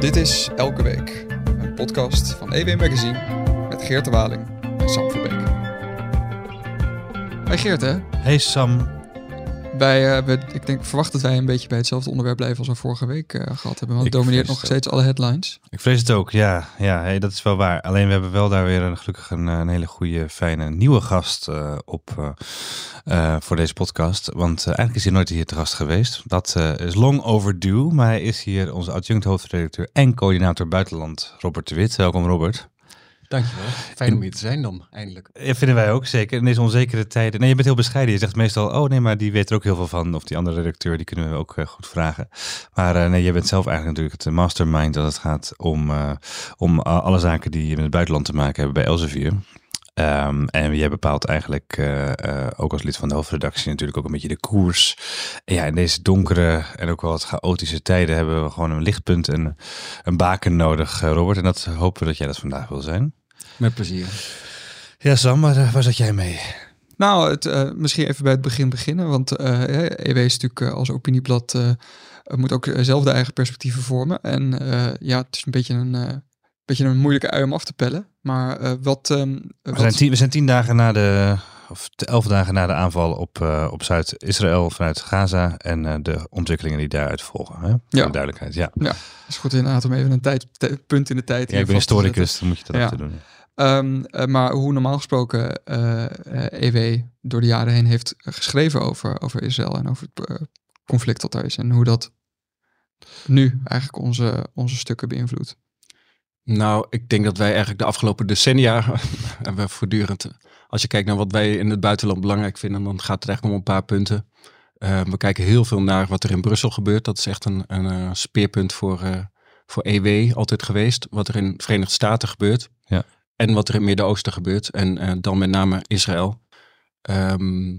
Dit is Elke Week, een podcast van EW Magazine met Geert de Waling en Sam Verbeek. Hey Geert hè, Hey Sam, wij, eh, ik denk, verwacht dat wij een beetje bij hetzelfde onderwerp blijven als we vorige week eh, gehad hebben. Want het domineert nog steeds alle headlines. ik vrees het ook. Ja, ja hey, dat is wel waar. Alleen we hebben wel daar weer een, gelukkig een, eh, een hele goede, fijne nieuwe gast op voor deze podcast. Want eigenlijk is hij nooit hier te gast geweest. Dat is long overdue, maar hij is hier onze adjunct hoofdredacteur en coördinator buitenland, Robert de Wit. Welkom Robert. Dankjewel. Fijn om hier te zijn dan, eindelijk. Ja, vinden wij ook zeker. In deze onzekere tijden. Nee, je bent heel bescheiden. Je zegt meestal, oh nee, maar die weet er ook heel veel van. Of die andere redacteur, die kunnen we ook eh, goed vragen. Maar eh, nee, je bent zelf eigenlijk natuurlijk het mastermind als het gaat om, eh, om alle zaken die met het buitenland te maken hebben bij Elsevier. Ehm, en jij bepaalt eigenlijk, eh, eh, ook als lid van de hoofdredactie, natuurlijk ook een beetje de koers. En ja, in deze donkere en ook wel wat chaotische tijden hebben we gewoon een lichtpunt en een baken nodig, eh, Robert. En dat hopen we dat jij dat vandaag wil zijn. Met plezier. Ja, Sam, waar, waar zat jij mee? Nou, het, eh, misschien even bij het begin beginnen. Want eh EW is natuurlijk als opinieblad eh, moet ook zelf de eigen perspectieven vormen. En eh, ja, het is een beetje een, eh, beetje een moeilijke ui om af te pellen. Maar eh, wat... ehm, We wat- zijn, tien, we zijn tien dagen na de, of elf dagen na de aanval op, eh, op Zuid-Israël vanuit Gaza en eh, de ontwikkelingen die daaruit volgen. Hè? Voor Ja. de duidelijkheid, ja. Het is goed inderdaad om even een tijd, punt in de tijd ja ik ben historicus, dan moet je dat Ja. doen. Ehm, eh, maar hoe normaal gesproken EW door de jaren heen heeft geschreven over, over Israël en over het conflict dat daar is. En hoe dat nu eigenlijk onze, onze stukken beïnvloedt. Nou, ik denk dat wij eigenlijk de afgelopen decennia hebben we voortdurend, als je kijkt naar wat wij in het buitenland belangrijk vinden, dan gaat het eigenlijk om een paar punten. Eh, we kijken heel veel naar wat er in Brussel gebeurt. Dat is echt een, een eh, speerpunt voor, eh, voor EW altijd geweest. Wat er in de Verenigde Staten gebeurt. Ja. En wat er in het Midden-Oosten gebeurt. En dan met name Israël. Ehm,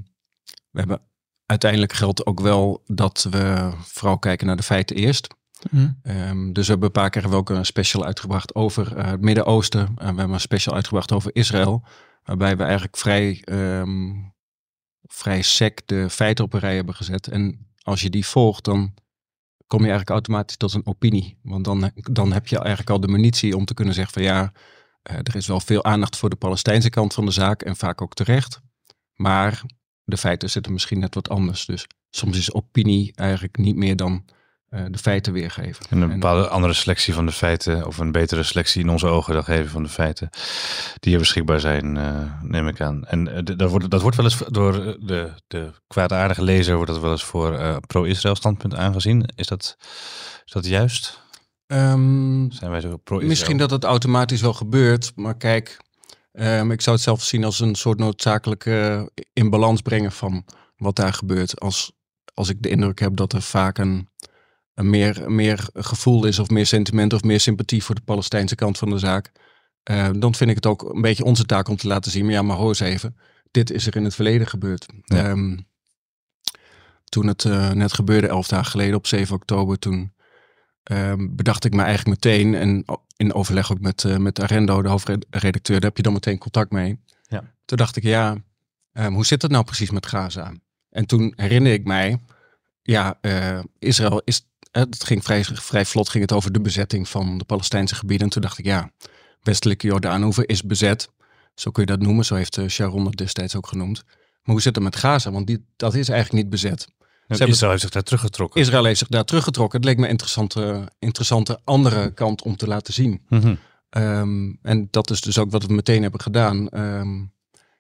we hebben uiteindelijk geldt ook wel dat we vooral kijken naar de feiten eerst. Ehm, dus we hebben een paar keer ook een special uitgebracht over eh, het Midden-Oosten. En we hebben een special uitgebracht over Israël. Waarbij we eigenlijk vrij, ehm, vrij sec de feiten op een rij hebben gezet. En als je die volgt, dan kom je eigenlijk automatisch tot een opinie. Want dan, dan heb je eigenlijk al de munitie om te kunnen zeggen van ja, eh, er is wel veel aandacht voor de Palestijnse kant van de zaak. En vaak ook terecht. Maar de feiten zitten misschien net wat anders. Dus soms is opinie eigenlijk niet meer dan de feiten weergeven. En een En- bepaalde andere selectie van de feiten, of een betere selectie in onze ogen dan geven van de feiten, die er beschikbaar zijn, eh, neem ik aan. En eh, dat, wordt, dat wordt wel eens door de, de kwaadaardige lezer, wordt dat wel eens voor eh, pro-Israël standpunt aangezien. Is dat, is dat juist? Ehm, Zijn wij zo pro-Israël? Misschien dat het automatisch wel gebeurt, maar kijk, ehm, ik zou het zelf zien als een soort noodzakelijke in balans brengen van wat daar gebeurt. Als, als ik de indruk heb dat er vaak een meer, meer gevoel is of meer sentiment of meer sympathie voor de Palestijnse kant van de zaak, eh, dan vind ik het ook een beetje onze taak om te laten zien, maar ja, maar hoor eens even, dit is er in het verleden gebeurd. Ja. Ehm, toen het eh, net gebeurde, elf dagen geleden op 7 oktober, toen Ehm, bedacht ik me eigenlijk meteen, en in overleg ook met, eh met Arendo, de hoofdredacteur, daar heb je dan meteen contact mee. Ja. Toen dacht ik, ja, ehm, hoe zit het nou precies met Gaza? En toen herinner ik mij, ja, Israël is, het ging vrij, vrij vlot, ging het over de bezetting van de Palestijnse gebieden. En toen dacht ik, ja, westelijke Jordaanhoever is bezet. Zo kun je dat noemen, zo heeft eh, Sharon het destijds ook genoemd. Maar hoe zit het met Gaza? Want die, dat is eigenlijk niet bezet. Hebben- Israël heeft zich daar teruggetrokken. Israël heeft zich daar teruggetrokken. Het leek me een interessante, interessante andere kant om te laten zien. Mhm. Ehm, en dat is dus ook wat we meteen hebben gedaan. Ehm,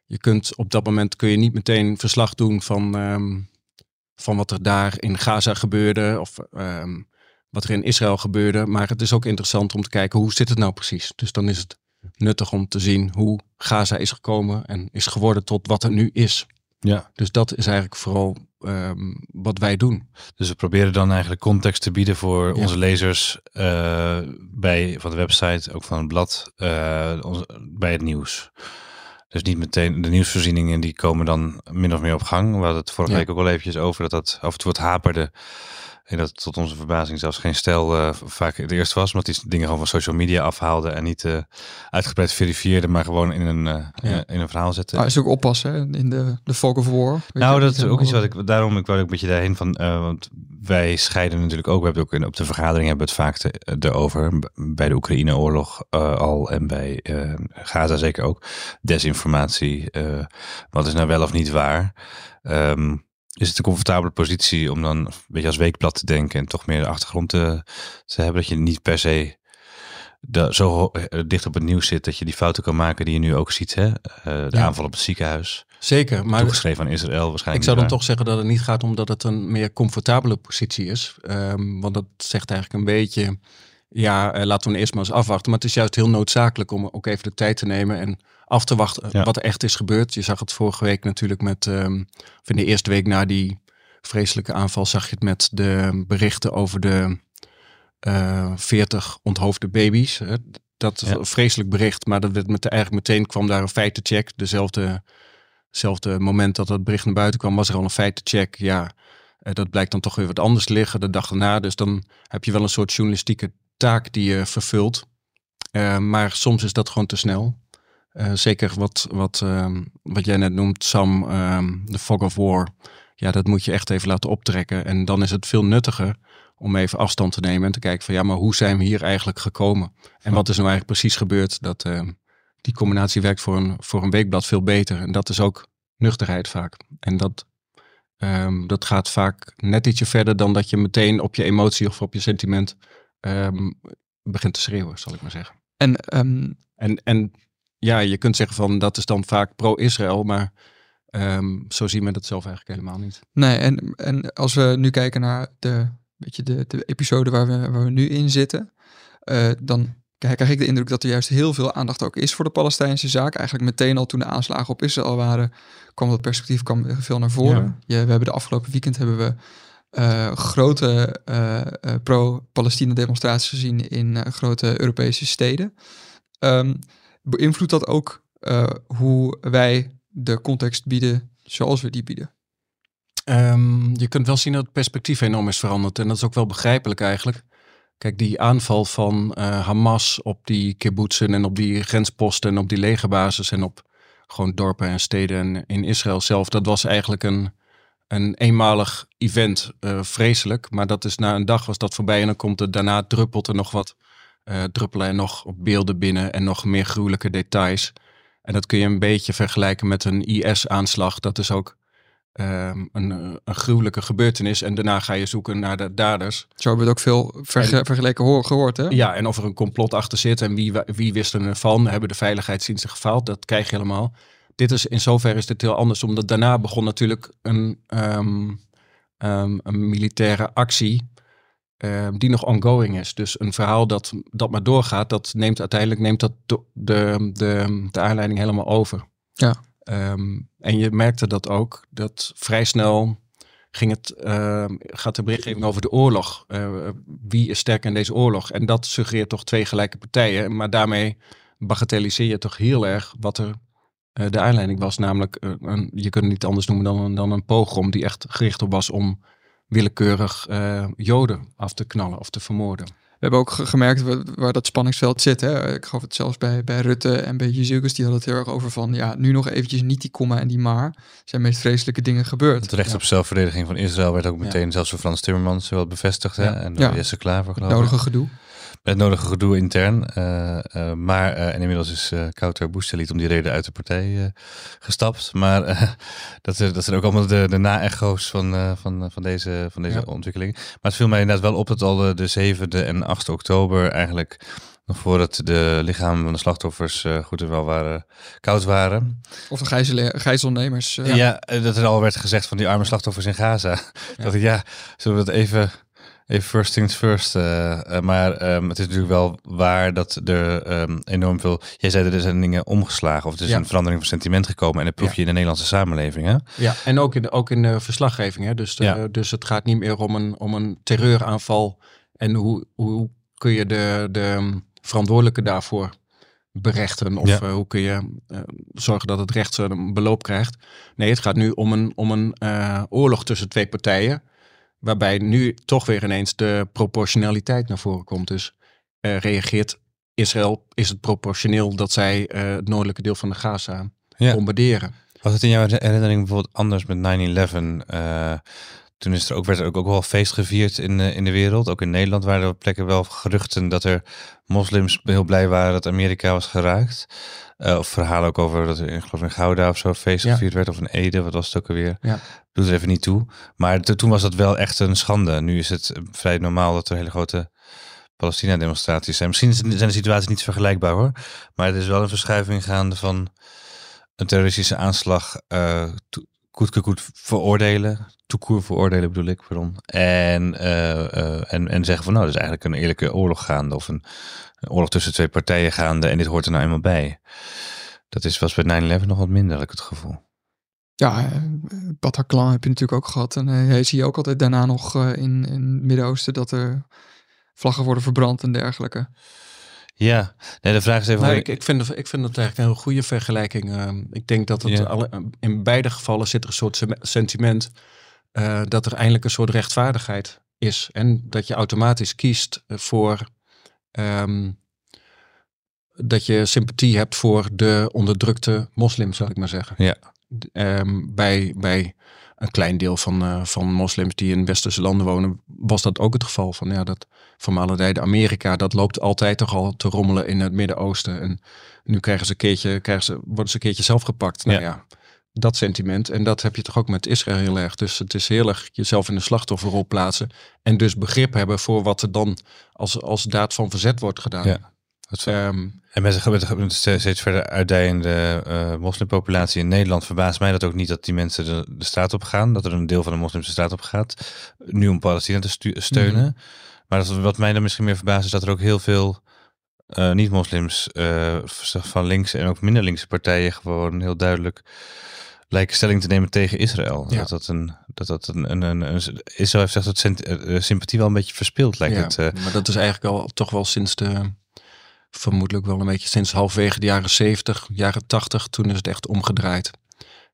je kunt op dat moment kun je niet meteen verslag doen van, ehm, van wat er daar in Gaza gebeurde of ehm, wat er in Israël gebeurde. Maar het is ook interessant om te kijken hoe zit het nou precies. Dus dan is het nuttig om te zien hoe Gaza is gekomen en is geworden tot wat het nu is. Ja, Dus dat is eigenlijk vooral ehm, wat wij doen. dus we proberen dan eigenlijk context te bieden voor Ja. onze lezers eh, bij, van de website, ook van het blad, eh, bij het nieuws. Dus niet meteen de nieuwsvoorzieningen die komen dan min of meer op gang. We hadden het vorige Ja. week ook wel eventjes over dat dat af en toe wat haperde. En dat tot onze verbazing zelfs geen stijl eh, vaak het eerst was. Omdat die dingen gewoon van social media afhaalden en niet eh, uitgebreid verifieerden, maar gewoon in een, eh, Ja. in een verhaal zetten. Nou, is ook oppassen hè, in de, de fog of war. Nou, dat is ook iets wat ik daarom ik wou ook een beetje daarheen van. want wij scheiden natuurlijk ook. We hebben ook in, op de vergadering hebben we het vaak te, erover. Bij de Oekraïne-oorlog al en bij Gaza zeker ook. Desinformatie. wat is nou wel of niet waar? Um, is het een comfortabele positie om dan een beetje als weekblad te denken en toch meer de achtergrond te, te hebben? Dat je niet per se de, zo eh, dicht op het nieuws zit dat je die fouten kan maken die je nu ook ziet. Hè? Uh, de aanval op het ziekenhuis. Zeker, maar toegeschreven aan Israël waarschijnlijk. Ik zou dan toch zeggen dat het niet gaat omdat het een meer comfortabele positie is. Um, want dat zegt eigenlijk een beetje, ja, uh, laten we eerst maar eens afwachten. Maar het is juist heel noodzakelijk om ook even de tijd te nemen en af te wachten wat er echt is gebeurd. Je zag het vorige week natuurlijk met, um, of in de eerste week na die vreselijke aanval zag je het met de berichten over de uh, eh, 40 onthoofde baby's. Dat ja. vreselijk bericht, maar dat werd met, eigenlijk meteen kwam daar een feitencheck. Dezelfde, dezelfde moment dat het bericht naar buiten kwam, was er al een feitencheck. Ja, dat blijkt dan toch weer wat anders liggen de dag erna. Dus dan heb je wel een soort journalistieke taak die je vervult. Uh, maar soms is dat gewoon te snel. Uh, zeker wat, wat, uh, wat jij net noemt, Sam, um, de fog of war. Ja, dat moet je echt even laten optrekken. En dan is het veel nuttiger om even afstand te nemen en te kijken van ja, maar hoe zijn we hier eigenlijk gekomen? En wat is nou eigenlijk precies gebeurd? Dat uh, die combinatie werkt voor een, voor een weekblad veel beter. En dat is ook nuchterheid vaak. En dat, dat gaat vaak net ietsje verder dan dat je meteen op je emotie of op je sentiment um, begint te schreeuwen, zal ik maar zeggen. En, um... en, en ja, je kunt zeggen van dat is dan vaak pro-Israël, maar um, zo zien we dat zelf eigenlijk helemaal niet. Nee, en, en als we nu kijken naar de, beetje de, de episode waar we, waar we nu in zitten, uh, dan krijg ik de indruk dat er juist heel veel aandacht ook is voor de Palestijnse zaak. Eigenlijk meteen al toen de aanslagen op Israël waren, kwam dat perspectief kwam veel naar voren. Ja. we hebben de afgelopen weekend hebben we uh, grote uh, pro-Palestina demonstraties gezien in grote Europese steden. Um, beïnvloedt dat ook hoe wij de context bieden zoals we die bieden? Um, je kunt wel zien dat het perspectief enorm is veranderd. En dat is ook wel begrijpelijk eigenlijk. Kijk, die aanval van Hamas op die kibbutzen en op die grensposten en op die legerbasis en op gewoon dorpen en steden in Israël zelf, dat was eigenlijk een, een eenmalig event. Uh, vreselijk, maar dat is na een dag was dat voorbij en dan komt er daarna druppelt er nog wat uh, druppelen er nog op beelden binnen en nog meer gruwelijke details. En dat kun je een beetje vergelijken met een IS-aanslag. Dat is ook um, een, een gruwelijke gebeurtenis. En daarna ga je zoeken naar de daders. Zo hebben we het ook veel verge vergeleken hoor, gehoord, hè? Ja, en of er een complot achter zit en wie, wie wist er ervan. Hebben de veiligheidsdiensten gefaald? Dat krijg je helemaal. Dit is, in zoverre is dit heel anders, omdat daarna begon natuurlijk een, um, um, een militaire actie Ehm, die nog ongoing is. Dus een verhaal dat, dat maar doorgaat, dat neemt uiteindelijk neemt dat de, de, de, de aanleiding helemaal over. Ja. En je merkte dat ook, dat vrij snel ging het, uh, gaat de berichtgeving over de oorlog. Uh, wie is sterk in deze oorlog? En dat suggereert toch twee gelijke partijen. Maar daarmee bagatelliseer je toch heel erg wat er de aanleiding was. Namelijk, een, je kunt het niet anders noemen dan dan een pogrom die echt gericht op was om willekeurig uh, Joden af te knallen of te vermoorden. We hebben ook gemerkt waar, dat spanningsveld zit. Hè. Ik gaf het zelfs bij, bij Rutte en bij Jezus, die hadden het heel erg over van, ja, nu nog eventjes niet die komma en die maar. Er zijn meest vreselijke dingen gebeurd. Het recht op zelfverdediging van Israël werd ook meteen, zelfs door Frans Timmermans, wel bevestigd. Hè? En door Jesse Klaver, geloof ik. Nodige gedoe het nodige gedoe intern. Uh, uh, maar, uh, en inmiddels is uh, Kouter Boestelit om die reden uit de partij gestapt. Maar dat, dat zijn ook allemaal de, de na-echo's van, van, van deze, van deze ja. ontwikkeling. Maar het viel mij inderdaad wel op dat al de, de 7e en 8e oktober eigenlijk nog voordat de lichamen van de slachtoffers uh, goed en wel waren, koud waren. Of de gijzel, gijzelnemers. Uh. Ja, dat er al werd gezegd van die arme slachtoffers in Gaza. Ja. Dat ik, ja, zullen we dat even Even first things first. Uh, uh, maar um, het is natuurlijk wel waar dat er um, enorm veel. Jij zei er zijn dingen omgeslagen. Of het is ja. een verandering van sentiment gekomen. En dat proef je ja. in de Nederlandse samenleving. Hè? Ja, en ook in de, ook in de verslaggeving. Hè? Dus, de, ja. dus het gaat niet meer om een, om een terreuraanval. En hoe, hoe kun je de, de verantwoordelijke daarvoor berechten? Of uh, hoe kun je zorgen dat het recht een beloop krijgt? Nee, het gaat nu om een, om een oorlog tussen twee partijen Waarbij nu toch weer ineens de proportionaliteit naar voren komt. Dus reageert Israël, is het proportioneel dat zij het noordelijke deel van de Gaza ja. bombarderen? Was het in jouw herinnering bijvoorbeeld anders met 9-11? Toen is er ook, werd er ook, ook wel feest gevierd in, in de wereld. Ook in Nederland waren er plekken wel geruchten dat er moslims heel blij waren dat Amerika was geraakt. Uh, of verhalen ook over dat er, ik geloof in Gouda of zo feest gevierd werd. Of in Ede, wat was het ook alweer? Ja. Doet er even niet toe. Maar toen was dat wel echt een schande. Nu is het vrij normaal dat er hele grote Palestina-demonstraties zijn. Misschien zijn de situaties niet vergelijkbaar hoor. Maar er is wel een verschuiving gaande van een terroristische aanslag uh, goed, goed veroordelen. Toekoer veroordelen bedoel ik, pardon. En, uh, en, en zeggen van nou, dat is eigenlijk een eerlijke oorlog gaande. Of een, oorlog tussen twee partijen gaande. En dit hoort er nou eenmaal bij. Dat is, was bij 9-11 nog wat minder, ik het gevoel. Ja, Bataclan heb je natuurlijk ook gehad. En hij zie je ook altijd daarna nog in, in het Midden-Oosten dat er vlaggen worden verbrand en dergelijke. Ja, nee, de vraag is even. Nou, ik, ik, vind, ik vind dat eigenlijk een goede vergelijking. Uh, ik denk dat het alle, in beide gevallen zit er een soort sentiment uh, dat er eindelijk een soort rechtvaardigheid is. En dat je automatisch kiest voor. Um, dat je sympathie hebt voor de onderdrukte moslims, zal ik maar zeggen. Ja. Um, bij, bij een klein deel van, uh, van moslims die in westerse landen wonen, was dat ook het geval. Van ja, dat de Amerika, dat loopt altijd toch al te rommelen in het Midden-Oosten. En nu krijgen ze een keertje, krijgen ze, worden ze een keertje zelf gepakt. Nou ja. dat sentiment. En dat heb je toch ook met Israël heel erg. Dus het is heel erg jezelf in de slachtofferrol plaatsen. En dus begrip hebben voor wat er dan als, als daad van verzet wordt gedaan. Ja. Um, en met de steeds verder uitdijende uh, moslimpopulatie in Nederland verbaast mij dat ook niet dat die mensen de, de straat op gaan. Dat er een deel van de moslims de straat op gaat. Nu om Palestina te steunen. Mhm. Maar dat, wat mij dan misschien meer verbaast is dat er ook heel veel uh, niet-moslims uh, van links en ook minder linkse partijen gewoon heel duidelijk lijken stelling te nemen tegen Israël. Ja. Dat dat een, dat dat een, een, een, een Israël heeft gezegd dat sympathie wel een beetje verspeeld lijkt ja, het. maar dat is eigenlijk al toch wel sinds de vermoedelijk wel een beetje sinds halfwege de jaren 70, jaren 80, toen is het echt omgedraaid.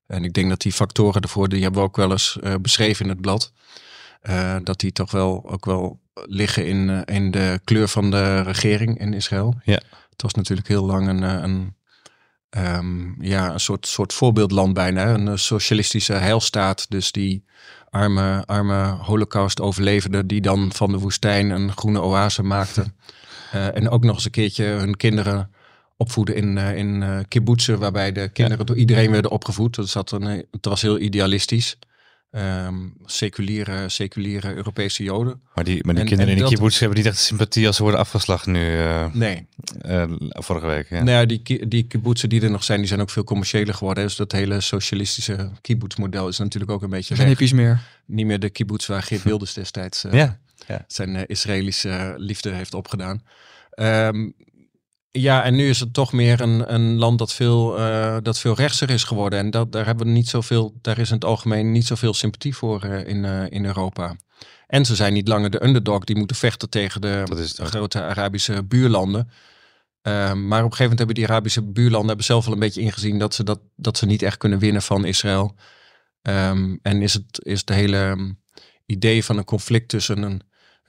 En ik denk dat die factoren ervoor, die hebben we ook wel eens uh, beschreven in het blad. Uh, dat die toch wel ook wel liggen in, uh, in de kleur van de regering in Israël. Ja. Het was natuurlijk heel lang een, een, um, ja, een soort, soort voorbeeldland bijna. Een socialistische heilstaat. Dus die arme, arme holocaust overlevenden die dan van de woestijn een groene oase maakten. Uh, en ook nog eens een keertje hun kinderen opvoeden in, uh, in uh, kibbutzen, waarbij de kinderen door iedereen werden opgevoed. Dat, zat een, het was heel idealistisch. Um, seculiere, seculiere Europese Joden. Maar die, maar die kinderen in de kibbutz hebben niet echt sympathie als ze worden afgeslacht nu. Uh, nee. vorige week. Ja. Nou ja, die, die kibbutzen die er nog zijn, die zijn ook veel commerciëler geworden. Dus dat hele socialistische kibbutzmodel is natuurlijk ook een beetje Geen hippies meer. Niet meer de kibbutz waar Geert Wilders destijds ja ja. zijn uh, Israëlische liefde heeft opgedaan. Um, ja, en nu is het toch meer een, een land dat veel, uh, dat veel rechtser is geworden. En dat, daar hebben we niet zoveel, daar is in het algemeen niet zoveel sympathie voor uh, in, in Europa. En ze zijn niet langer de underdog die moeten vechten tegen de, grote Arabische buurlanden. Uh, maar op een gegeven moment hebben die Arabische buurlanden hebben zelf wel een beetje ingezien dat ze, dat, dat ze niet echt kunnen winnen van Israël. Um, en is het is de hele idee van een conflict tussen een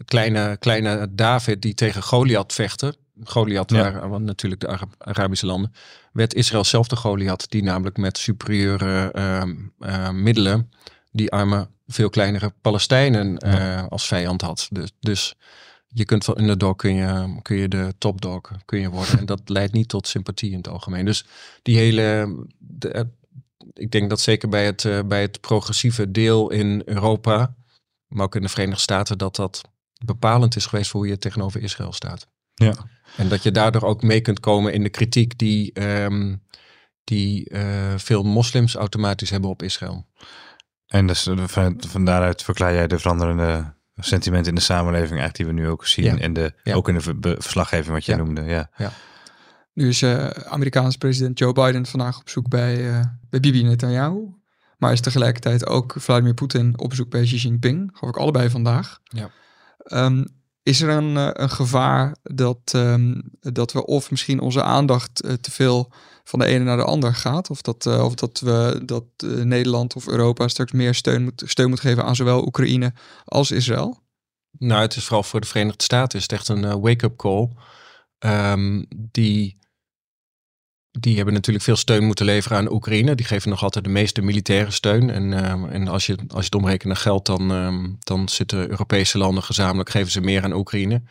kleine, kleine David die tegen Goliath vechtte. Goliath ja. waren natuurlijk de Arabische landen. Werd Israël zelf de Goliath die namelijk met superieure uh, uh, middelen die arme, veel kleinere Palestijnen uh, als vijand had. Dus, dus je kunt van underdog kun je, kun je de topdog kun je worden. en dat leidt niet tot sympathie in het algemeen. Dus die hele, de, ik denk dat zeker bij het, bij het progressieve deel in Europa maar ook in de Verenigde Staten, dat dat bepalend is geweest voor hoe je tegenover Israël staat. Ja. En dat je daardoor ook mee kunt komen in de kritiek die, um, die uh, veel moslims automatisch hebben op Israël. En dus van, van daaruit verklaar jij de veranderende sentimenten in de samenleving eigenlijk die we nu ook zien. Ja. En de, ja. ook in de verslaggeving wat jij noemde. Ja. ja. Nu is uh, Amerikaanse president Joe Biden vandaag op zoek bij, uh, bij Bibi Netanyahu. Maar is tegelijkertijd ook Vladimir Poetin op bezoek bij Xi Jinping. Geloof ik allebei vandaag. Ja. Um, is er een, uh, een gevaar dat, um, dat we of misschien onze aandacht uh, te veel van de ene naar de ander gaat? Of dat, uh, of dat we dat Nederland of Europa straks meer steun moet, steun moet geven aan zowel Oekraïne als Israël? Nou, het is vooral voor de Verenigde Staten is het echt een wake-up call. Um, die die hebben natuurlijk veel steun moeten leveren aan Oekraïne. Die geven nog altijd de meeste militaire steun. En, ehm, en als, je, als je het omrekent naar geld, dan, ehm, dan zitten Europese landen gezamenlijk, geven ze meer aan Oekraïne.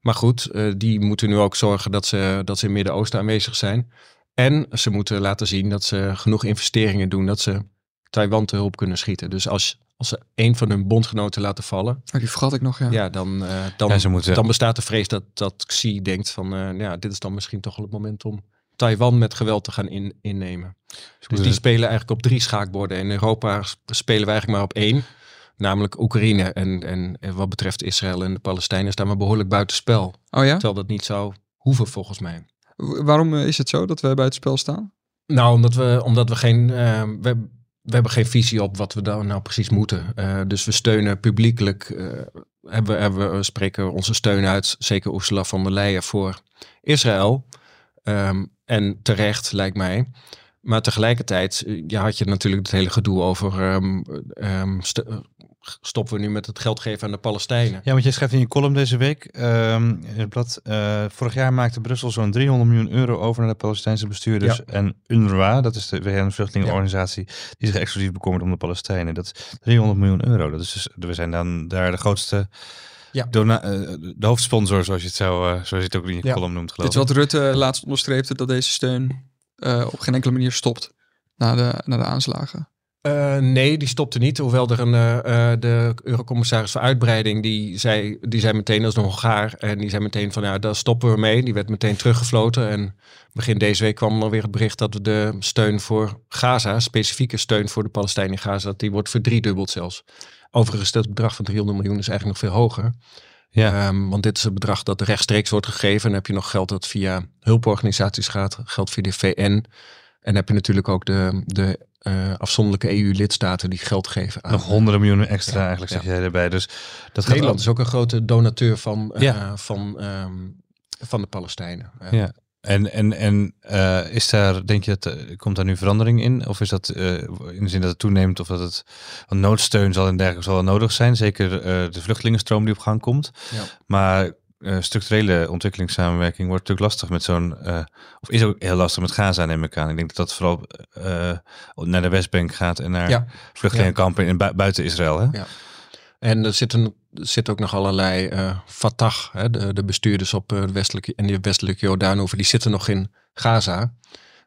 Maar goed, uh, die moeten nu ook zorgen dat ze, dat ze in het Midden-Oosten aanwezig zijn. En ze moeten laten zien dat ze genoeg investeringen doen, dat ze Taiwan te hulp kunnen schieten. Dus als, als ze een van hun bondgenoten laten vallen. Oh, die vergat ik nog, ja. Ja, dan, uh, dan, ja, moeten... dan bestaat de vrees dat, dat Xi denkt van, uh, ja, dit is dan misschien toch wel het moment om Taiwan met geweld te gaan in, innemen. Dus, die spelen eigenlijk op drie schaakborden. In Europa spelen we eigenlijk maar op één. Namelijk Oekraïne. En, en, en wat betreft Israël en de Palestijnen staan we behoorlijk buitenspel. Oh ja? Terwijl dat niet zou hoeven volgens mij. Waarom eh, is het zo dat we buitenspel staan? Nou, omdat we, omdat we geen. Uh, we, we hebben geen visie op wat we daar nou precies moeten. Uh, dus we steunen publiekelijk. Uh, hebben, hebben, we spreken onze steun uit, zeker Ursula von der Leyen, voor Israël. Um, en terecht, lijkt mij. Maar tegelijkertijd ja, eh, had je natuurlijk het hele gedoe over um, um, stoppen we nu met het geld geven aan de Palestijnen. Ja, want je schrijft in je column deze week um, in het blad. Uh, vorig jaar maakte Brussel zo'n 300 miljoen euro over naar de Palestijnse bestuurders. Ja. En UNRWA, dat is de VN-vluchtelingenorganisatie die zich exclusief bekommert om de Palestijnen. Dat is 300 miljoen euro. Dat is dus, we zijn dan daar de grootste ja. Uh, de hoofdsponsor, zoals je het, zou, uh, zoals je het ook in je ja. column noemt. Geloof Dit is wat Rutte laatst onderstreepte, dat deze steun uh, op geen enkele manier stopt na de, na de aanslagen. Nee, die stopte niet. Hoewel er een, de eurocommissaris voor uitbreiding, die zei, die zei meteen als een Hongaar. En die zei meteen van ja, daar stoppen we mee. Die werd meteen teruggefloten. En begin deze week kwam er weer het bericht dat we de steun voor Gaza, specifieke steun voor de Palestijnen in Gaza, dat die wordt verdriedubbeld zelfs. Overigens, dat bedrag van 300 miljoen is eigenlijk nog veel hoger. Ja. Um, want dit is het bedrag dat rechtstreeks wordt gegeven. En dan heb je nog geld dat via hulporganisaties gaat, geld via de VN. En dan heb je natuurlijk ook de, de uh, afzonderlijke EU-lidstaten die geld geven. Aan, nog honderden miljoenen extra ja, eigenlijk, zeg ja. jij erbij. Dus dat Nederland is ook een grote donateur van, uh, van, um, van de Palestijnen. ja. En, en, en is daar, denk je, dat, komt daar nu verandering in? Of is dat in de zin dat het toeneemt of dat het want noodsteun zal en dergelijke zal nodig zijn? Zeker de vluchtelingenstroom die op gang komt. Ja. Maar structurele ontwikkelingssamenwerking wordt natuurlijk lastig met zo'n, of is ook heel lastig met Gaza neem ik aan. Ik denk dat dat vooral naar de Westbank gaat en naar ja. vluchtelingenkampen in, buiten Israël. Hè? Ja. En er zitten zit ook nog allerlei uh, Fatah, hè, de, de, bestuurders op de westelijke en de westelijke Jordaanover, die zitten nog in Gaza.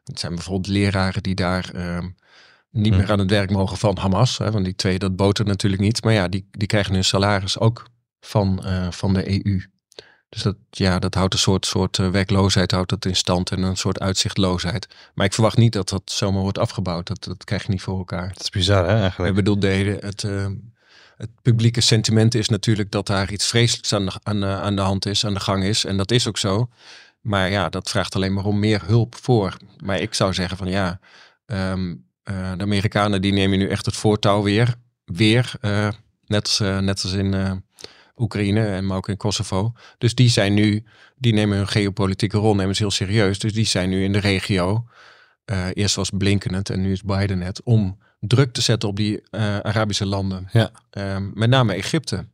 Het zijn bijvoorbeeld leraren die daar uh, niet meer hm. aan het werk mogen van Hamas. Hè, want die twee, dat boten natuurlijk niet. Maar ja, die, die krijgen hun salaris ook van, uh, van de EU. Dus dat, ja, dat houdt een soort, soort werkloosheid houdt dat in stand en een soort uitzichtloosheid. Maar ik verwacht niet dat dat zomaar wordt afgebouwd. Dat, dat krijg je niet voor elkaar. Dat is bizar hè eigenlijk. Ik bedoel, de, het, het publieke sentiment is natuurlijk dat daar iets vreselijks aan de, aan, aan de hand is, aan de gang is. En dat is ook zo. Maar ja, dat vraagt alleen maar om meer hulp voor. Maar ik zou zeggen van ja, um, uh, de Amerikanen die nemen nu echt het voortouw weer. Weer, net, als, net als in Oekraïne en maar ook in Kosovo. Dus die zijn nu, die nemen hun geopolitieke rol nemen ze heel serieus. Dus die zijn nu in de regio. eerst was Blinken het en nu is Biden het. Om druk te zetten op die uh, Arabische landen. Ja. Um, met name Egypte.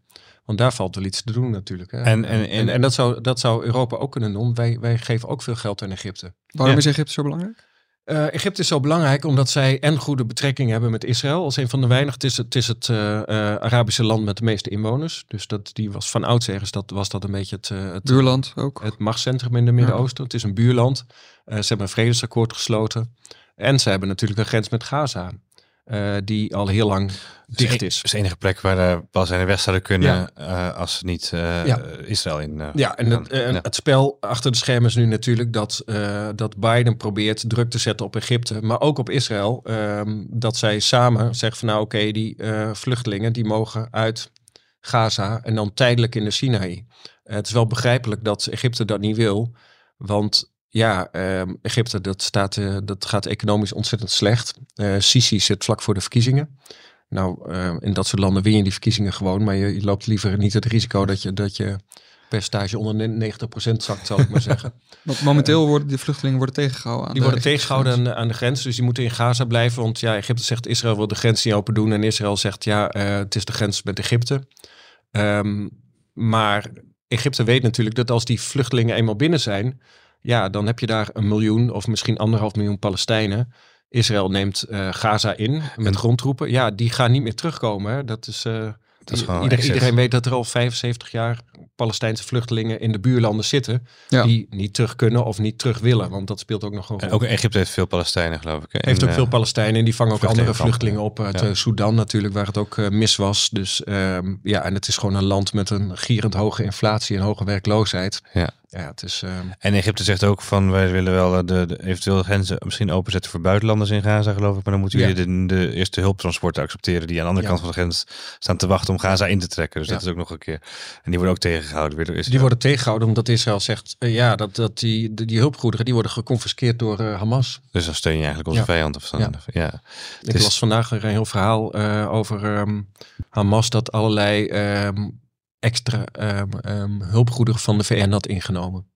Want daar valt wel iets te doen natuurlijk. Hè. En, en, en, en, dat, zou, dat zou Europa ook kunnen doen. Wij, wij geven ook veel geld aan Egypte. Waarom is Egypte zo belangrijk? Uh, Egypte is zo belangrijk omdat zij en goede betrekkingen hebben met Israël. Als een van de weinigen. Het is het, is het uh, uh, Arabische land met de meeste inwoners. Dus dat, die was van oudsher dat, was dat een beetje het, het buurland ook. Het machtscentrum in de Midden-Oosten. Ja. Het is een buurland. ze hebben een vredesakkoord gesloten. En ze hebben natuurlijk een grens met Gaza. Uh, die al heel lang dicht is. Het is de enige plek waar de West zouden kunnen ja. uh, als niet uh, ja. Israël in. ja, en, het, en het, spel achter de schermen is nu natuurlijk dat, dat Biden probeert druk te zetten op Egypte, maar ook op Israël. Ehm, dat zij samen zeggen van nou oké, okay, die vluchtelingen die mogen uit Gaza en dan tijdelijk in de Sinaï. het is wel begrijpelijk dat Egypte dat niet wil, want ja, uh, Egypte, dat, staat, uh, dat gaat economisch ontzettend slecht. Uh, Sisi zit vlak voor de verkiezingen. Nou, uh, in dat soort landen win je die verkiezingen gewoon, maar je, je, loopt liever niet het risico dat je, dat je percentage onder 90% zakt, zal ik maar zeggen. Want momenteel worden die vluchtelingen worden tegengehouden. Aan die worden tegengehouden aan de, aan de, grens, dus die moeten in Gaza blijven. Want ja, Egypte zegt Israël wil de grens niet open doen en Israël zegt ja, het is de grens met Egypte. Um, maar Egypte weet natuurlijk dat als die vluchtelingen eenmaal binnen zijn, Ja, dan heb je daar een miljoen of misschien anderhalf miljoen Palestijnen. Israël neemt uh, Gaza in met grondtroepen. Ja, die gaan niet meer terugkomen. Hè. Dat is, uh, dat is iedereen, iedereen, weet dat er al 75 jaar Palestijnse vluchtelingen in de buurlanden zitten. Die niet terug kunnen of niet terug willen. Want dat speelt ook nog een rol. Ook Egypte heeft veel Palestijnen, geloof ik. Hè? Heeft ook veel Palestijnen. En die vangen ook andere vluchtelingen op. Uit ja. Sudan natuurlijk, waar het ook mis was. Dus um, ja, en het is gewoon een land met een gierend hoge inflatie en hoge werkloosheid. Ja. Ja, het is, ehm, En Egypte zegt ook van wij willen wel eh, de, de eventueel grenzen misschien openzetten voor buitenlanders in Gaza, geloof ik. Maar dan moeten jullie de, de, eerste hulptransporten accepteren die aan de andere kant van de grens staan te wachten om Gaza in te trekken. Dus dat is ook nog een keer. En die worden ook tegengehouden. Weer door Die worden tegengehouden omdat Israël zegt uh, ja, dat, dat die, die, die hulpgoederen die worden geconfiskeerd door uh, Hamas. Dus dan steun je eigenlijk onze vijand. Of zo. Ja. ja. Ik dus... las vandaag een heel verhaal over um, Hamas dat allerlei um, extra um, hulpgoederen van de VN had ingenomen.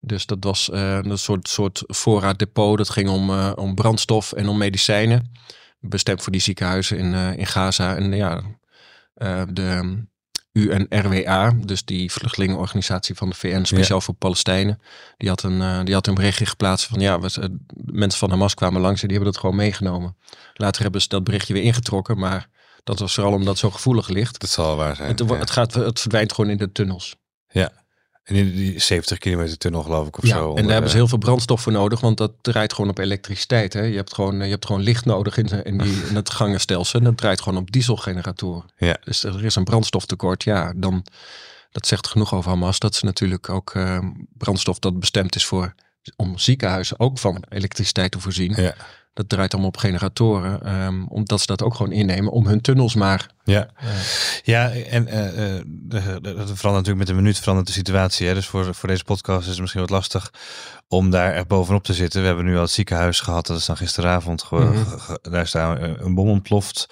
Dus dat was uh, een soort, soort voorraaddepot. Dat ging om, uh, om brandstof en om medicijnen. Bestemd voor die ziekenhuizen in, uh, in Gaza. En ja, de UNRWA, dus die vluchtelingenorganisatie van de VN, speciaal voor Palestijnen. Die had, een, die had een berichtje geplaatst van ja, we, mensen van Hamas kwamen langs en die hebben dat gewoon meegenomen. Later hebben ze dat berichtje weer ingetrokken, maar dat was vooral omdat het zo gevoelig ligt. Dat zal waar zijn. Het, het, gaat, het verdwijnt gewoon in de tunnels. Ja. En in die 70 kilometer tunnel geloof ik of ja, zo. En daar hebben ze heel veel brandstof voor nodig, want dat draait gewoon op elektriciteit. Hè? Je, hebt gewoon, je hebt gewoon licht nodig in, in, die, in het gangenstelsel. En dat draait gewoon op dieselgeneratoren. Ja. Dus er is een brandstoftekort. Ja, dan, dat zegt genoeg over Hamas. Dat ze natuurlijk ook uh, brandstof dat bestemd is voor om ziekenhuizen ook van elektriciteit te voorzien. Ja. Dat draait allemaal op generatoren. Um, omdat ze dat ook gewoon innemen om hun tunnels maar. Ja, ja en uh, uh, dat verandert natuurlijk met een minuut verandert de situatie. Hè? Dus voor, voor deze podcast is het misschien wat lastig om daar echt bovenop te zitten. We hebben nu al het ziekenhuis gehad. Dat is dan gisteravond. Mm -hmm. Daar staan een bom ontploft.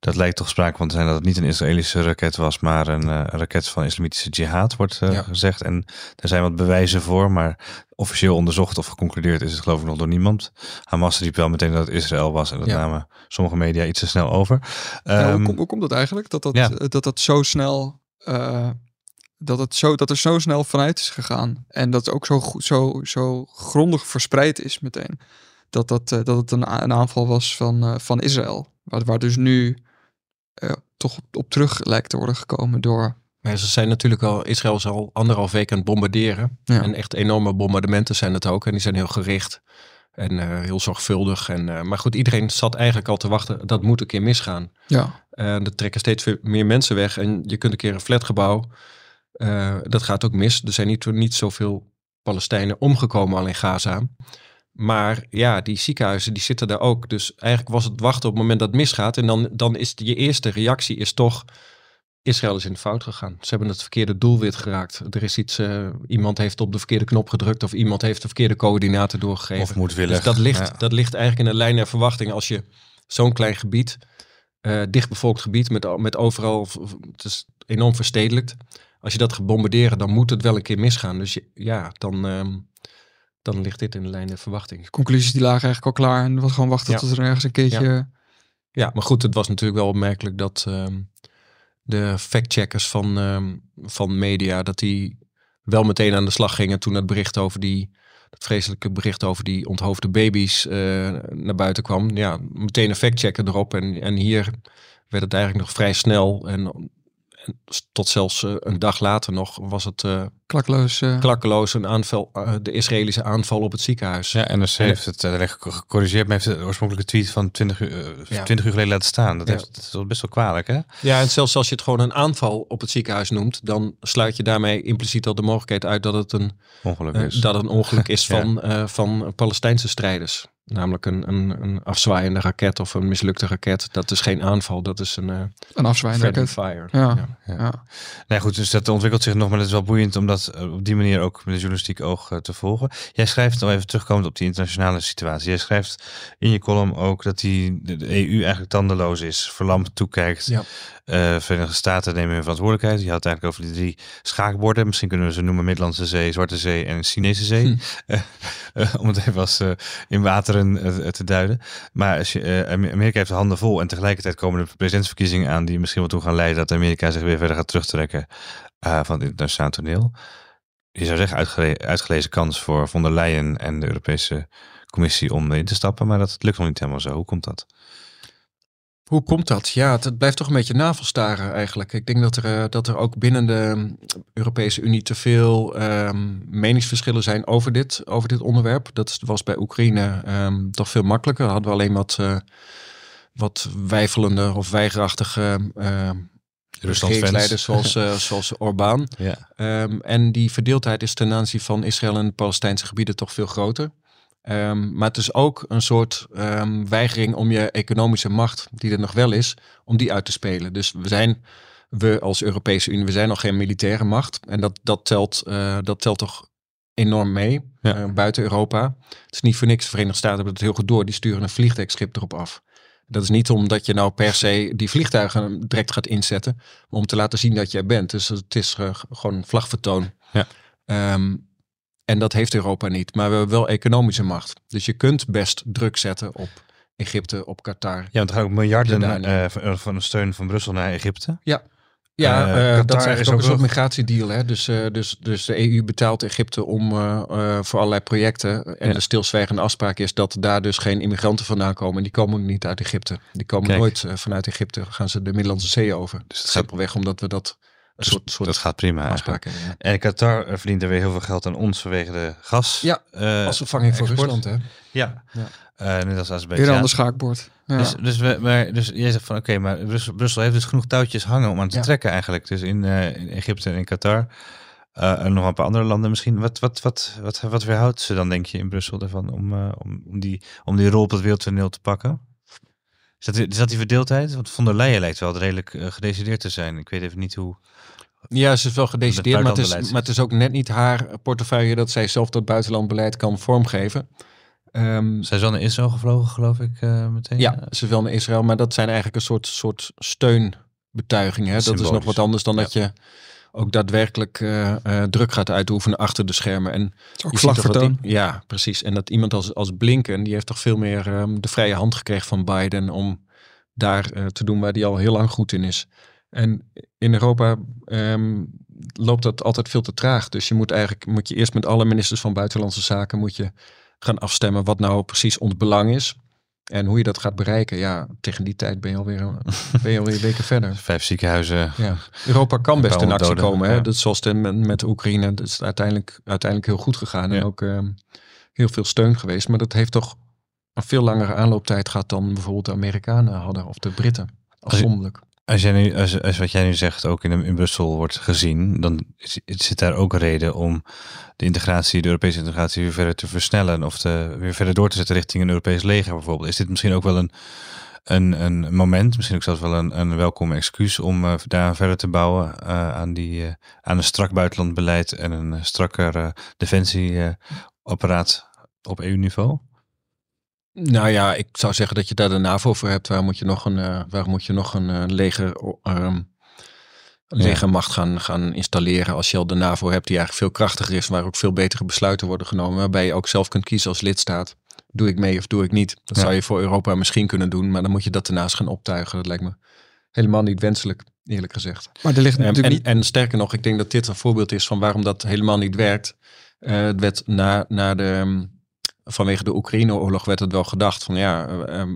Dat lijkt toch sprake van te zijn dat het niet een Israëlische raket was, maar een, een raket van islamitische jihad, wordt ja. gezegd. En er zijn wat bewijzen voor, maar officieel onderzocht of geconcludeerd is het geloof ik nog door niemand. Hamas riep wel meteen dat het Israël was en dat ja. namen sommige media iets te snel over. Um, hoe, kom, hoe, komt dat eigenlijk? Dat dat, ja. dat, dat zo snel... Uh, dat, het zo, dat er zo snel vanuit is gegaan. En dat het ook zo, zo, zo grondig verspreid is meteen. Dat, dat, uh, dat het een, een aanval was van, uh, van Israël. Waar, waar dus nu toch op, terug lijkt te worden gekomen door maar ze zijn natuurlijk al, Israël is al anderhalf week aan het bombarderen. Ja. En echt enorme bombardementen zijn het ook. En die zijn heel gericht en uh, heel zorgvuldig. En, uh, maar goed, iedereen zat eigenlijk al te wachten. Dat moet een keer misgaan. Ja. En uh, er trekken steeds meer mensen weg. En je kunt een keer een flatgebouw. eh, dat gaat ook mis. Er zijn niet, niet zoveel Palestijnen omgekomen al in Gaza. Maar ja, die ziekenhuizen die zitten daar ook. Dus eigenlijk was het wachten op het moment dat het misgaat. En dan, dan is je eerste reactie is toch Israël is in de fout gegaan. Ze hebben het verkeerde doelwit geraakt. Er is iets, uh, iemand heeft op de verkeerde knop gedrukt of iemand heeft de verkeerde coördinaten doorgegeven. Of moedwillig. Dus dat ligt, ja. dat ligt eigenlijk in de lijn der verwachting. Als je zo'n klein gebied, uh, dichtbevolkt gebied met, met overal, het is enorm verstedelijkt. Als je dat gaat bombarderen, dan moet het wel een keer misgaan. Dus je, ja, dan, um, dan ligt dit in de lijn der verwachting. Conclusies die lagen eigenlijk al klaar en was gewoon wachten ja. tot er ergens een keertje... Ja. ja, maar goed, het was natuurlijk wel opmerkelijk dat... De factcheckers van, um, van media, dat die wel meteen aan de slag gingen toen het bericht over die, dat vreselijke bericht over die onthoofde baby's uh, naar buiten kwam. Ja, meteen een factchecker erop. En, en hier werd het eigenlijk nog vrij snel en, en tot zelfs uh, een dag later nog was het uh, klakkeloos, klakkeloos een aanval, de Israëlische aanval op het ziekenhuis. Ja, NRC en heeft het gecorrigeerd, maar heeft de oorspronkelijke tweet van 20 uur, ja. 20 uur geleden laten staan. Dat, ja. heeft, dat is best wel kwalijk, hè? Ja, en zelfs als je het gewoon een aanval op het ziekenhuis noemt, dan sluit je daarmee impliciet al de mogelijkheid uit dat het een ongeluk is, dat het een ongeluk is van, ja. van Palestijnse strijders. Namelijk een, een, een afzwaaiende raket of een mislukte raket. Dat is geen aanval, dat is een, uh, een afzwaaiende raket. Fire. Ja. Ja. ja. Nee, goed, dus dat ontwikkelt zich nog, maar het is wel boeiend om dat op die manier ook met de journalistiek oog uh, te volgen. Jij schrijft, nog even terugkomend op die internationale situatie. Jij schrijft in je column ook dat die, de, de EU eigenlijk tandeloos is, verlamd toekijkt. Ja. Uh, Verenigde Staten nemen hun verantwoordelijkheid. Je had het eigenlijk over die drie schaakborden. Misschien kunnen we ze noemen Middellandse Zee, Zwarte Zee en Chinese Zee. Hm. Uh, uh, om het even als in wateren te duiden. Maar als je, Amerika heeft de handen vol en tegelijkertijd komen de presidentsverkiezingen aan die misschien wel toe gaan leiden dat Amerika zich weer verder gaat terugtrekken van het toneel. je zou zeggen, uitgele uitgelezen kans voor von der Leyen en de Europese Commissie om in te stappen. Maar dat lukt nog niet helemaal zo. Hoe komt dat? Hoe komt dat? Ja, het, blijft toch een beetje navelstaren eigenlijk. Ik denk dat er, uh, dat er ook binnen de Europese Unie te veel um, meningsverschillen zijn over dit, over dit onderwerp. Dat was bij Oekraïne um, toch veel makkelijker. Hadden we alleen wat, uh, wat wijfelende of weigerachtige uh, regeringsleiders zoals, uh, zoals Orbán. Ja. Um, en die verdeeldheid is ten aanzien van Israël en de Palestijnse gebieden toch veel groter. Um, maar het is ook een soort um, weigering om je economische macht, die er nog wel is, om die uit te spelen. Dus we zijn, we als Europese Unie, we zijn nog geen militaire macht. En dat, dat, telt, uh, dat telt toch enorm mee ja. uh, buiten Europa. Het is niet voor niks. De Verenigde Staten hebben het heel goed door. Die sturen een vliegtuigschip erop af. Dat is niet omdat je nou per se die vliegtuigen direct gaat inzetten, maar om te laten zien dat jij bent. Dus het is uh, gewoon een vlagvertoon. Ja. Um, en dat heeft Europa niet. Maar we hebben wel economische macht. Dus je kunt best druk zetten op Egypte, op Qatar. Ja, want er gaan ook miljarden uh, van de steun van Brussel naar Egypte. Ja. Ja, uh, dat is eigenlijk ook een soort migratiedeal. Hè? Dus, uh, dus, dus de EU betaalt Egypte om voor allerlei projecten. En ja. de stilzwijgende afspraak is dat daar dus geen immigranten vandaan komen. En die komen niet uit Egypte. Die komen Kijk. nooit vanuit Egypte. Gaan ze de Middellandse Zee over. Dus het simpelweg omdat we dat dus soort, soort dat gaat prima afspraken. Ja. En Qatar verdient er weer heel veel geld aan ons vanwege de gas. Ja, uh, als vervanging voor Rusland. Hè? Ja, ja. Uh, net als Azerbeidzjan. Weer een ander schaakbord. Ja. Dus, dus, we, maar, dus jij zegt van oké, okay, maar Brussel, Brussel, heeft dus genoeg touwtjes hangen om aan te ja. trekken eigenlijk. Dus in, uh, in Egypte en in Qatar. en nog een paar andere landen misschien. Wat, wat, wat, wat, wat weerhoudt ze dan denk je in Brussel ervan om, om, om, die, om die rol op het wereldtoneel te pakken? Is dat, is dat die verdeeldheid? Want von der Leyen lijkt wel redelijk uh, gedecideerd te zijn. Ik weet even niet hoe... Ja, ze is wel gedecideerd, maar het is, maar het is ook net niet haar portefeuille dat zij zelf dat buitenlandbeleid kan vormgeven. Um, zij is wel naar Israël gevlogen, geloof ik, uh, meteen. Ja, ze is wel naar Israël, maar dat zijn eigenlijk een soort, soort steunbetuigingen. Hè? Dat is nog wat anders dan ja. dat je ook daadwerkelijk uh, uh, druk gaat uitoefenen achter de schermen. En ook vlagvertoon. Ja, precies. En dat iemand als, als Blinken, die heeft toch veel meer um, de vrije hand gekregen van Biden om daar uh, te doen waar hij al heel lang goed in is. En in Europa um, loopt dat altijd veel te traag. Dus je moet eigenlijk moet je eerst met alle ministers van Buitenlandse Zaken moet je gaan afstemmen wat nou precies ons belang is. En hoe je dat gaat bereiken, ja, tegen die tijd ben je alweer, ben je alweer weken verder. Vijf ziekenhuizen. Ja. Europa kan best in actie doden, komen. Hè? Ja. Dat zoals met, met Oekraïne, dat is uiteindelijk, uiteindelijk heel goed gegaan. Ja. En ook um, heel veel steun geweest. Maar dat heeft toch een veel langere aanlooptijd gehad dan bijvoorbeeld de Amerikanen hadden of de Britten. Afzonderlijk. Als, jij nu, als, als wat jij nu zegt ook in, in Brussel wordt gezien, dan zit daar ook reden om de integratie, de Europese integratie, weer verder te versnellen of te, weer verder door te zetten richting een Europees leger bijvoorbeeld. Is dit misschien ook wel een, een, een moment, misschien ook zelfs wel een, een welkom excuus om uh, daar verder te bouwen uh, aan, die, uh, aan een strak buitenlandbeleid en een strakker defensieapparaat op EU-niveau? Nou ja, ik zou zeggen dat je daar de NAVO voor hebt. Waar moet je nog een, uh, waar moet je nog een uh, leger, um, legermacht gaan, gaan installeren als je al de NAVO hebt die eigenlijk veel krachtiger is, waar ook veel betere besluiten worden genomen, waarbij je ook zelf kunt kiezen als lidstaat. Doe ik mee of doe ik niet? Dat ja. zou je voor Europa misschien kunnen doen, maar dan moet je dat daarnaast gaan optuigen. Dat lijkt me helemaal niet wenselijk, eerlijk gezegd. Maar er ligt natuurlijk en, niet... en sterker nog, ik denk dat dit een voorbeeld is van waarom dat helemaal niet werkt. Uh, het werd na, na de vanwege de Oekraïne-oorlog werd het wel gedacht van ja,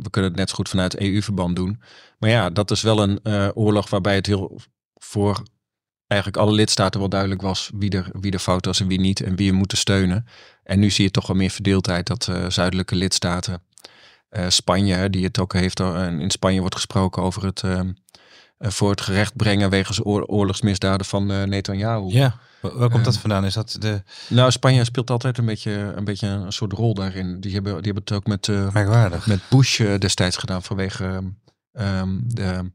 we kunnen het net zo goed vanuit EU-verband doen. Maar ja, dat is wel een uh, oorlog waarbij het heel voor eigenlijk alle lidstaten wel duidelijk was wie er, wie er fout was en wie niet en wie je moeten steunen. En nu zie je toch wel meer verdeeldheid dat uh, zuidelijke lidstaten, Spanje, die het ook heeft, in Spanje wordt gesproken over het voor het gerecht brengen wegens oor oorlogsmisdaden van Netanyahu. Ja, waar komt dat vandaan? Is dat de... Nou, Spanje speelt altijd een beetje een, beetje een soort rol daarin. Die hebben, die hebben het ook met, uh, met Bush uh, destijds gedaan vanwege um, de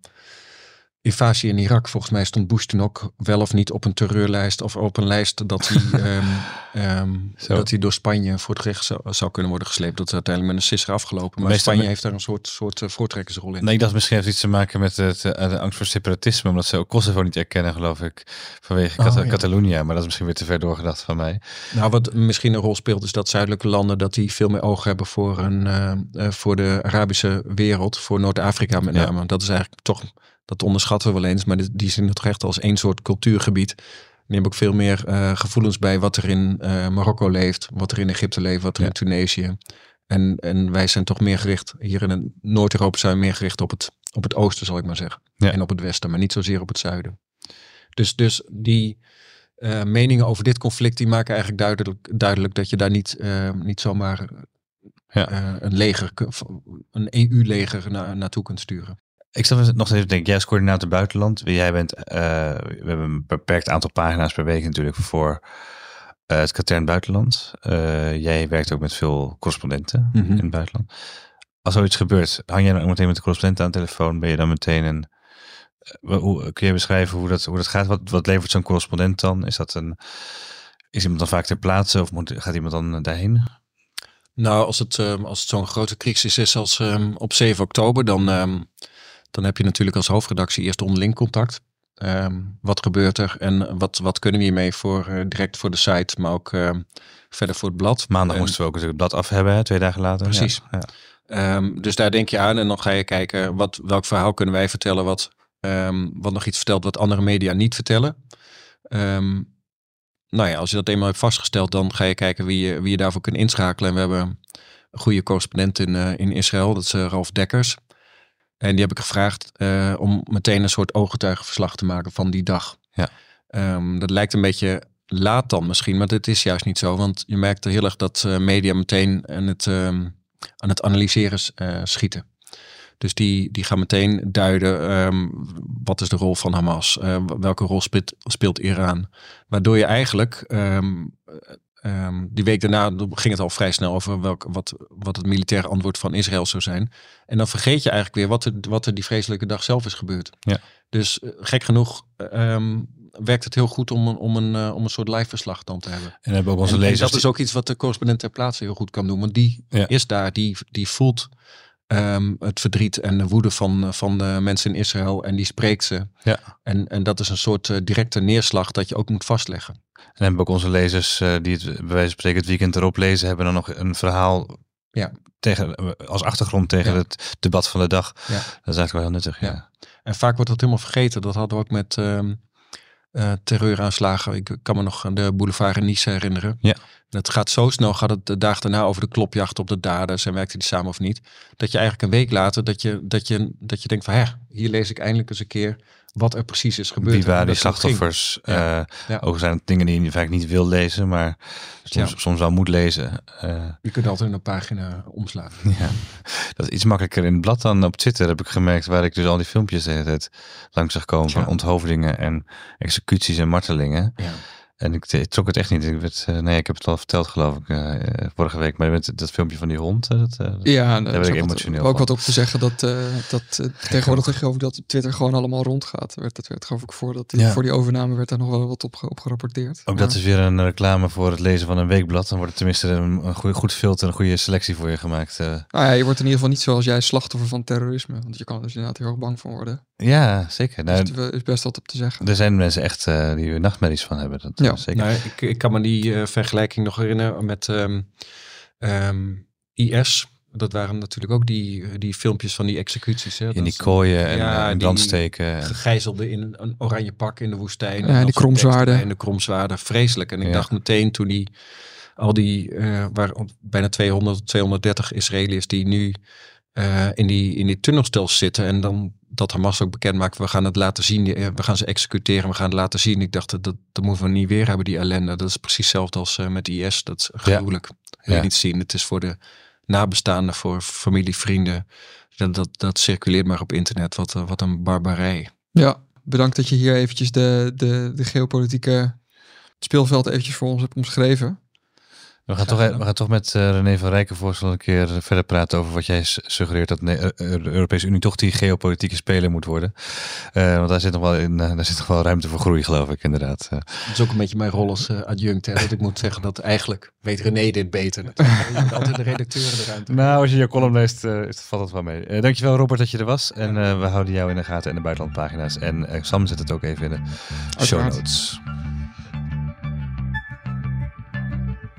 invasie in Irak. Volgens mij stond Bush toen ook wel of niet op een terreurlijst of op een lijst dat hij, um, um, dat hij door Spanje voor het gerecht zou, zou, kunnen worden gesleept. Dat is uiteindelijk met een sisser afgelopen. Maar Meestal Spanje heeft daar een soort, soort uh, voortrekkersrol in. Nee, ik dacht misschien heeft iets te maken met het, uh, de angst voor separatisme, omdat ze ook Kosovo niet erkennen, geloof ik, vanwege oh, Cat ja. Catalonia. Maar dat is misschien weer te ver doorgedacht van mij. Nou, wat misschien een rol speelt, is dat zuidelijke landen dat die veel meer oog hebben voor, een, uh, voor de Arabische wereld, voor Noord-Afrika met name. Ja. Dat is eigenlijk toch dat onderschatten we wel eens, maar die zien het toch echt als één soort cultuurgebied. neem ook veel meer gevoelens bij wat er in Marokko leeft, wat er in Egypte leeft, wat er in Tunesië. En, en wij zijn toch meer gericht, hier in Noord-Europa zijn we meer gericht op het, op het oosten, zal ik maar zeggen. En op het westen, maar niet zozeer op het zuiden. Dus, dus die uh, meningen over dit conflict, die maken eigenlijk duidelijk, duidelijk dat je daar niet, niet zomaar ja. een leger, een EU-leger na, naartoe kunt sturen. Ik zat nog steeds denken, jij als coördinator buitenland, jij bent, we hebben een beperkt aantal pagina's per week natuurlijk voor het katern buitenland. jij werkt ook met veel correspondenten mm -hmm. in het buitenland. Als zoiets gebeurt, hang jij dan meteen met de correspondent aan de telefoon? Ben je dan meteen een eh, hoe, kun je beschrijven hoe dat, hoe dat gaat? Wat, wat levert zo'n correspondent dan? Is dat een. Is iemand dan vaak ter plaatse of moet, gaat iemand dan daarheen? Nou, als het, um, als het zo'n grote crisis is als um, op 7 oktober, dan, um, dan heb je natuurlijk als hoofdredactie eerst onderling contact. wat gebeurt er en wat, wat kunnen we hiermee voor, uh, direct voor de site, maar ook verder voor het blad. Maandag moesten we ook het blad af hebben, hè, twee dagen later. Precies. Ja. dus daar denk je aan en dan ga je kijken wat, welk verhaal kunnen wij vertellen wat Um, wat nog iets vertelt wat andere media niet vertellen. Nou ja, als je dat eenmaal hebt vastgesteld, dan ga je kijken wie je, wie je daarvoor kunt inschakelen. En we hebben een goede correspondent in, uh, in Israël, dat is uh, Ralf Dekkers. En die heb ik gevraagd uh, om meteen een soort ooggetuigenverslag te maken van die dag. Ja. Um, dat lijkt een beetje laat dan misschien, maar dit is juist niet zo. Want je merkt heel erg dat media meteen aan het, aan het analyseren schieten. Dus die, die gaan meteen duiden um, wat is de rol van Hamas, welke rol speelt, speelt Iran. Waardoor je eigenlijk, um, um, die week daarna ging het al vrij snel over welk, wat, wat het militaire antwoord van Israël zou zijn. En dan vergeet je eigenlijk weer wat er, wat er die vreselijke dag zelf is gebeurd. Ja. Dus uh, gek genoeg werkt het heel goed om een, om een, uh, om een soort live verslag dan te hebben. En, hebben ook onze en, lezers en dat is ook iets wat de correspondent ter plaatse heel goed kan doen. Want die ja. is daar, die, die voelt Um, het verdriet en de woede van, van de mensen in Israël. En die spreekt ze. Ja. En, en dat is een soort uh, directe neerslag dat je ook moet vastleggen. En hebben ook onze lezers uh, die het bij wijze van spreken het weekend erop lezen, hebben dan nog een verhaal ja. tegen, als achtergrond tegen ja. het debat van de dag. Ja. Dat is eigenlijk wel heel nuttig. Ja. En vaak wordt dat helemaal vergeten. Dat hadden we ook met um, uh, terreuraanslagen. Ik kan me nog de boulevard in Nice herinneren. Ja. Het gaat zo snel, gaat het de dag daarna over de klopjacht op de daders en werkte die samen of niet. Dat je eigenlijk een week later, dat je, dat je, dat je denkt van, hè, hier lees ik eindelijk eens een keer wat er precies is gebeurd. Wie waren die slachtoffers? Ja. Ja. Ook zijn het dingen die je vaak niet wil lezen, maar soms, ja. soms wel moet lezen. Uh, je kunt altijd een pagina omslaan. Ja, dat is iets makkelijker in het blad dan op Twitter, heb ik gemerkt, waar ik dus al die filmpjes de hele tijd langs zag komen van onthoofdingen en executies en martelingen. En ik, ik, trok het echt niet. Ik werd, uh, nee, ik heb het al verteld, geloof ik, uh, vorige week. Maar met dat filmpje van die hond, dat, uh, ja, daar ben ik emotioneel Ook wat op te zeggen dat, dat tegenwoordig geloof ik dat Twitter gewoon allemaal rondgaat. Werd, dat werd geloof ik voordat die, ja. voor die overname werd daar nog wel wat op, op gerapporteerd. Ook maar. dat is weer een reclame voor het lezen van een weekblad. Dan wordt het tenminste een, een goede, goed filter, een goede selectie voor je gemaakt. Nou ja, je wordt in ieder geval niet zoals jij slachtoffer van terrorisme. Want je kan er dus inderdaad heel erg bang van worden. Ja, zeker. Nou, dus er is best wat op te zeggen. Er zijn mensen echt die er nachtmerries van hebben. Dat, ja. zeker. Nou, ik, ik, kan me die uh, vergelijking nog herinneren met um, um, IS. Dat waren natuurlijk ook die, die filmpjes van die executies. Hè? In die kooien en, ja, en brandsteken. Gegijzelden in een oranje pak in de woestijn. Ja, die kromzwaarden. En de kromzwaarden. Vreselijk. En ik ja. dacht meteen toen die, al die, uh, waar bijna 200, 230 Israëliërs die nu uh, in, die, in die tunnelstels zitten. En dan dat Hamas ook bekend maakt, we gaan het laten zien. We gaan ze executeren, we gaan het laten zien. Ik dacht, dat, dat moeten we niet weer hebben, die ellende. Dat is precies hetzelfde als uh, met IS. Dat is gruwelijk. Ja. Niet zien. Het is voor de nabestaanden, voor familie, vrienden. Dat, dat, dat circuleert maar op internet. Wat, wat een barbarij. Ja, bedankt dat je hier eventjes de, de, de geopolitieke speelveld eventjes voor ons hebt omschreven. We gaan, toch, e- we gaan toch met uh, René van Rijkenvoort een keer verder praten over wat jij suggereert dat de Europese Unie toch die geopolitieke speler moet worden. Uh, want daar zit nog wel in, uh, daar zit nog wel ruimte voor groei, geloof ik, inderdaad. Dat is ook een beetje mijn rol als adjunct. Hè, dat ik moet zeggen dat eigenlijk weet René dit beter. Natuurlijk. altijd de redacteur de ruimte. Nou, als je je column leest, valt het wel mee. dankjewel Robert dat je er was. En we houden jou in de gaten en de buitenlandpagina's. En Sam zet het ook even in de show notes.